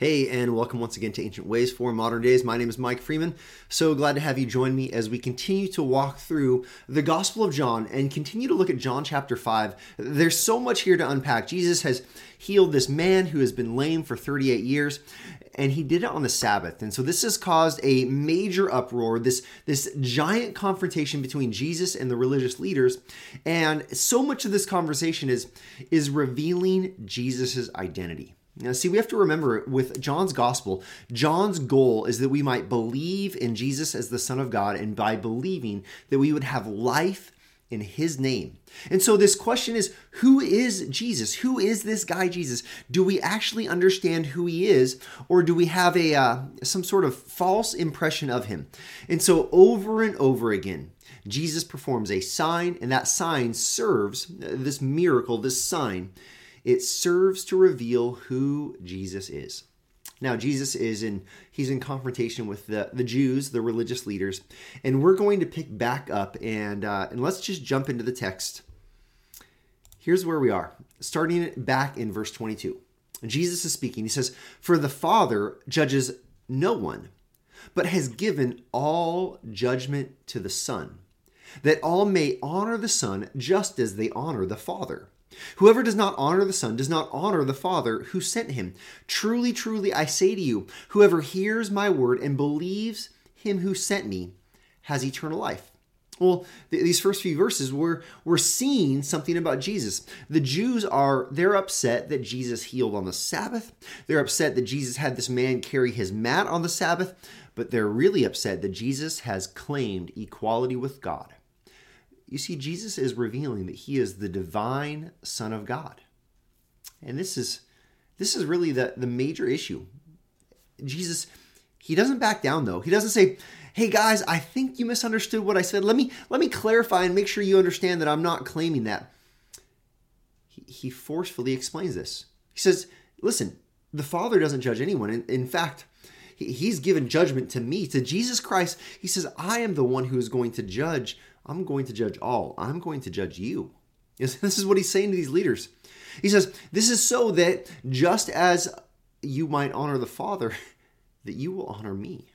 Hey, and welcome once again to Ancient Ways for Modern Days. My name is Mike Freeman. So glad to have you join me as we continue to walk through the Gospel of John and continue to look at John chapter 5. There's so much here to unpack. Jesus has healed this man who has been lame for 38 years and he did it on the Sabbath. And so this has caused a major uproar, this this giant confrontation between Jesus and the religious leaders. And so much of this conversation is is revealing Jesus's identity. Now, see, we have to remember with John's gospel, John's goal is that we might believe in Jesus as the Son of God, and by believing, that we would have life in his name. And so this question is who is Jesus? Who is this guy Jesus? Do we actually understand who he is or do we have a uh, some sort of false impression of him? And so over and over again, Jesus performs a sign and that sign serves this miracle, this sign it serves to reveal who Jesus is. Now, Jesus is in, he's in confrontation with the, the Jews, the religious leaders, and we're going to pick back up and, uh, and let's just jump into the text. Here's where we are, starting back in verse 22. Jesus is speaking. He says, For the Father judges no one, but has given all judgment to the Son, that all may honor the Son just as they honor the Father. Whoever does not honor the Son does not honor the Father who sent him. Truly, truly, I say to you, whoever hears my word and believes him who sent me has eternal life. Well, th- these first few verses, we're, we're seeing something about Jesus. The Jews are, they're upset that Jesus healed on the Sabbath. They're upset that Jesus had this man carry his mat on the Sabbath, but they're really upset that Jesus has claimed equality with God. You see, Jesus is revealing that he is the divine Son of God. And this is this is really the, the major issue. Jesus, he doesn't back down though. He doesn't say, hey guys, I think you misunderstood what I said. Let me let me clarify and make sure you understand that I'm not claiming that. He, he forcefully explains this. He says, listen, the Father doesn't judge anyone. In, in fact, he's given judgment to me, to Jesus Christ. He says, I am the one who is going to judge I'm going to judge all. I'm going to judge you. This is what he's saying to these leaders. He says, This is so that just as you might honor the Father, that you will honor me.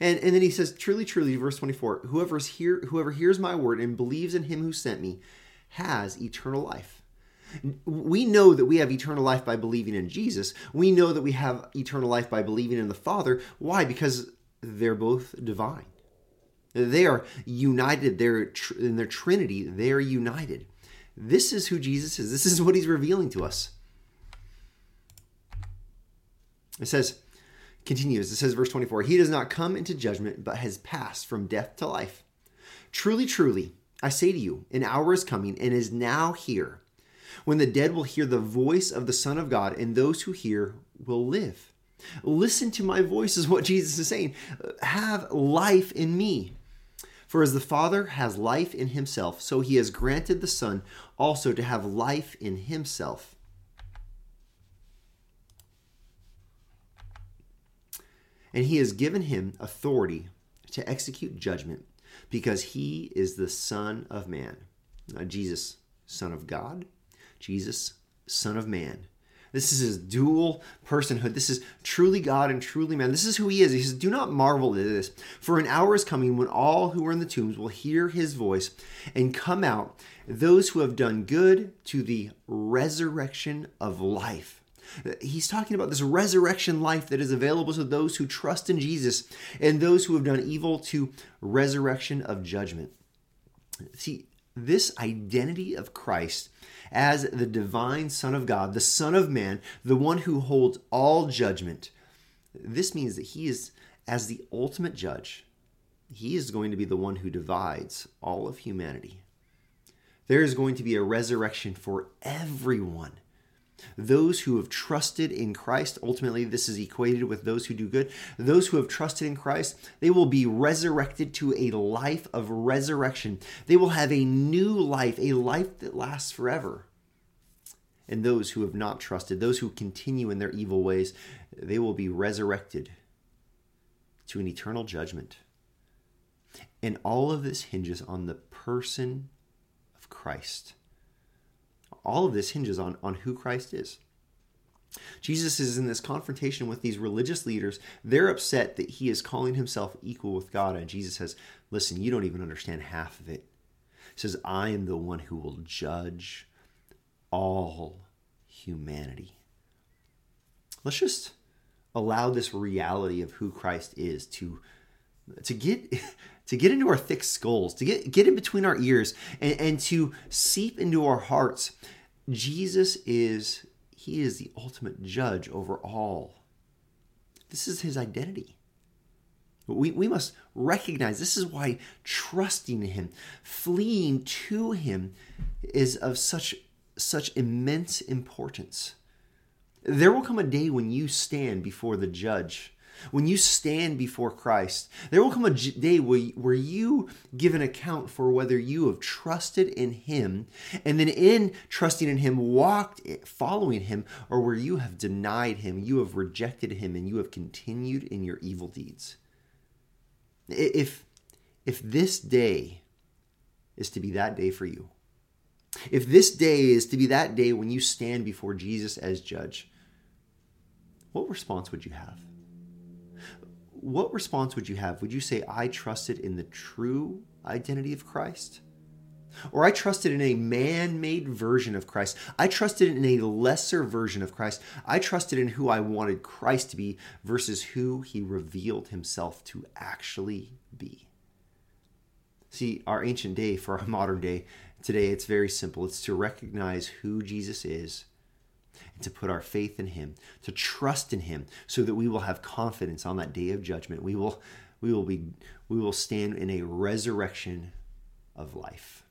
And, and then he says, Truly, truly, verse 24, whoever, is hear, whoever hears my word and believes in him who sent me has eternal life. We know that we have eternal life by believing in Jesus. We know that we have eternal life by believing in the Father. Why? Because they're both divine. They are united. They're in their Trinity. They are united. This is who Jesus is. This is what he's revealing to us. It says, continues, it says, verse 24, He does not come into judgment, but has passed from death to life. Truly, truly, I say to you, an hour is coming and is now here when the dead will hear the voice of the Son of God, and those who hear will live. Listen to my voice, is what Jesus is saying. Have life in me. For as the Father has life in himself, so he has granted the Son also to have life in himself. And he has given him authority to execute judgment because he is the Son of Man. Now, Jesus, Son of God, Jesus, Son of Man. This is his dual personhood. This is truly God and truly man. This is who he is. He says, Do not marvel at this, for an hour is coming when all who are in the tombs will hear his voice and come out, those who have done good to the resurrection of life. He's talking about this resurrection life that is available to those who trust in Jesus and those who have done evil to resurrection of judgment. See, this identity of Christ as the divine Son of God, the Son of Man, the one who holds all judgment. This means that he is, as the ultimate judge, he is going to be the one who divides all of humanity. There is going to be a resurrection for everyone. Those who have trusted in Christ, ultimately, this is equated with those who do good. Those who have trusted in Christ, they will be resurrected to a life of resurrection. They will have a new life, a life that lasts forever. And those who have not trusted, those who continue in their evil ways, they will be resurrected to an eternal judgment. And all of this hinges on the person of Christ all of this hinges on, on who Christ is. Jesus is in this confrontation with these religious leaders. They're upset that he is calling himself equal with God. And Jesus says, Listen, you don't even understand half of it. He says, I am the one who will judge all humanity. Let's just allow this reality of who Christ is to to get to get into our thick skulls, to get get in between our ears and, and to seep into our hearts. Jesus is he is the ultimate judge over all. This is his identity. We, we must recognize this is why trusting him, fleeing to him, is of such such immense importance. There will come a day when you stand before the judge when you stand before Christ, there will come a day where you give an account for whether you have trusted in Him and then in trusting in Him, walked eh, following Him, or where you have denied Him, you have rejected Him, and you have continued in your evil deeds. If, if this day is to be that day for you, if this day is to be that day when you stand before Jesus as judge, what response would you have? What response would you have? Would you say, I trusted in the true identity of Christ? Or I trusted in a man made version of Christ. I trusted in a lesser version of Christ. I trusted in who I wanted Christ to be versus who he revealed himself to actually be. See, our ancient day for our modern day, today, it's very simple. It's to recognize who Jesus is and to put our faith in him, to trust in him so that we will have confidence on that day of judgment. We will we will be we will stand in a resurrection of life.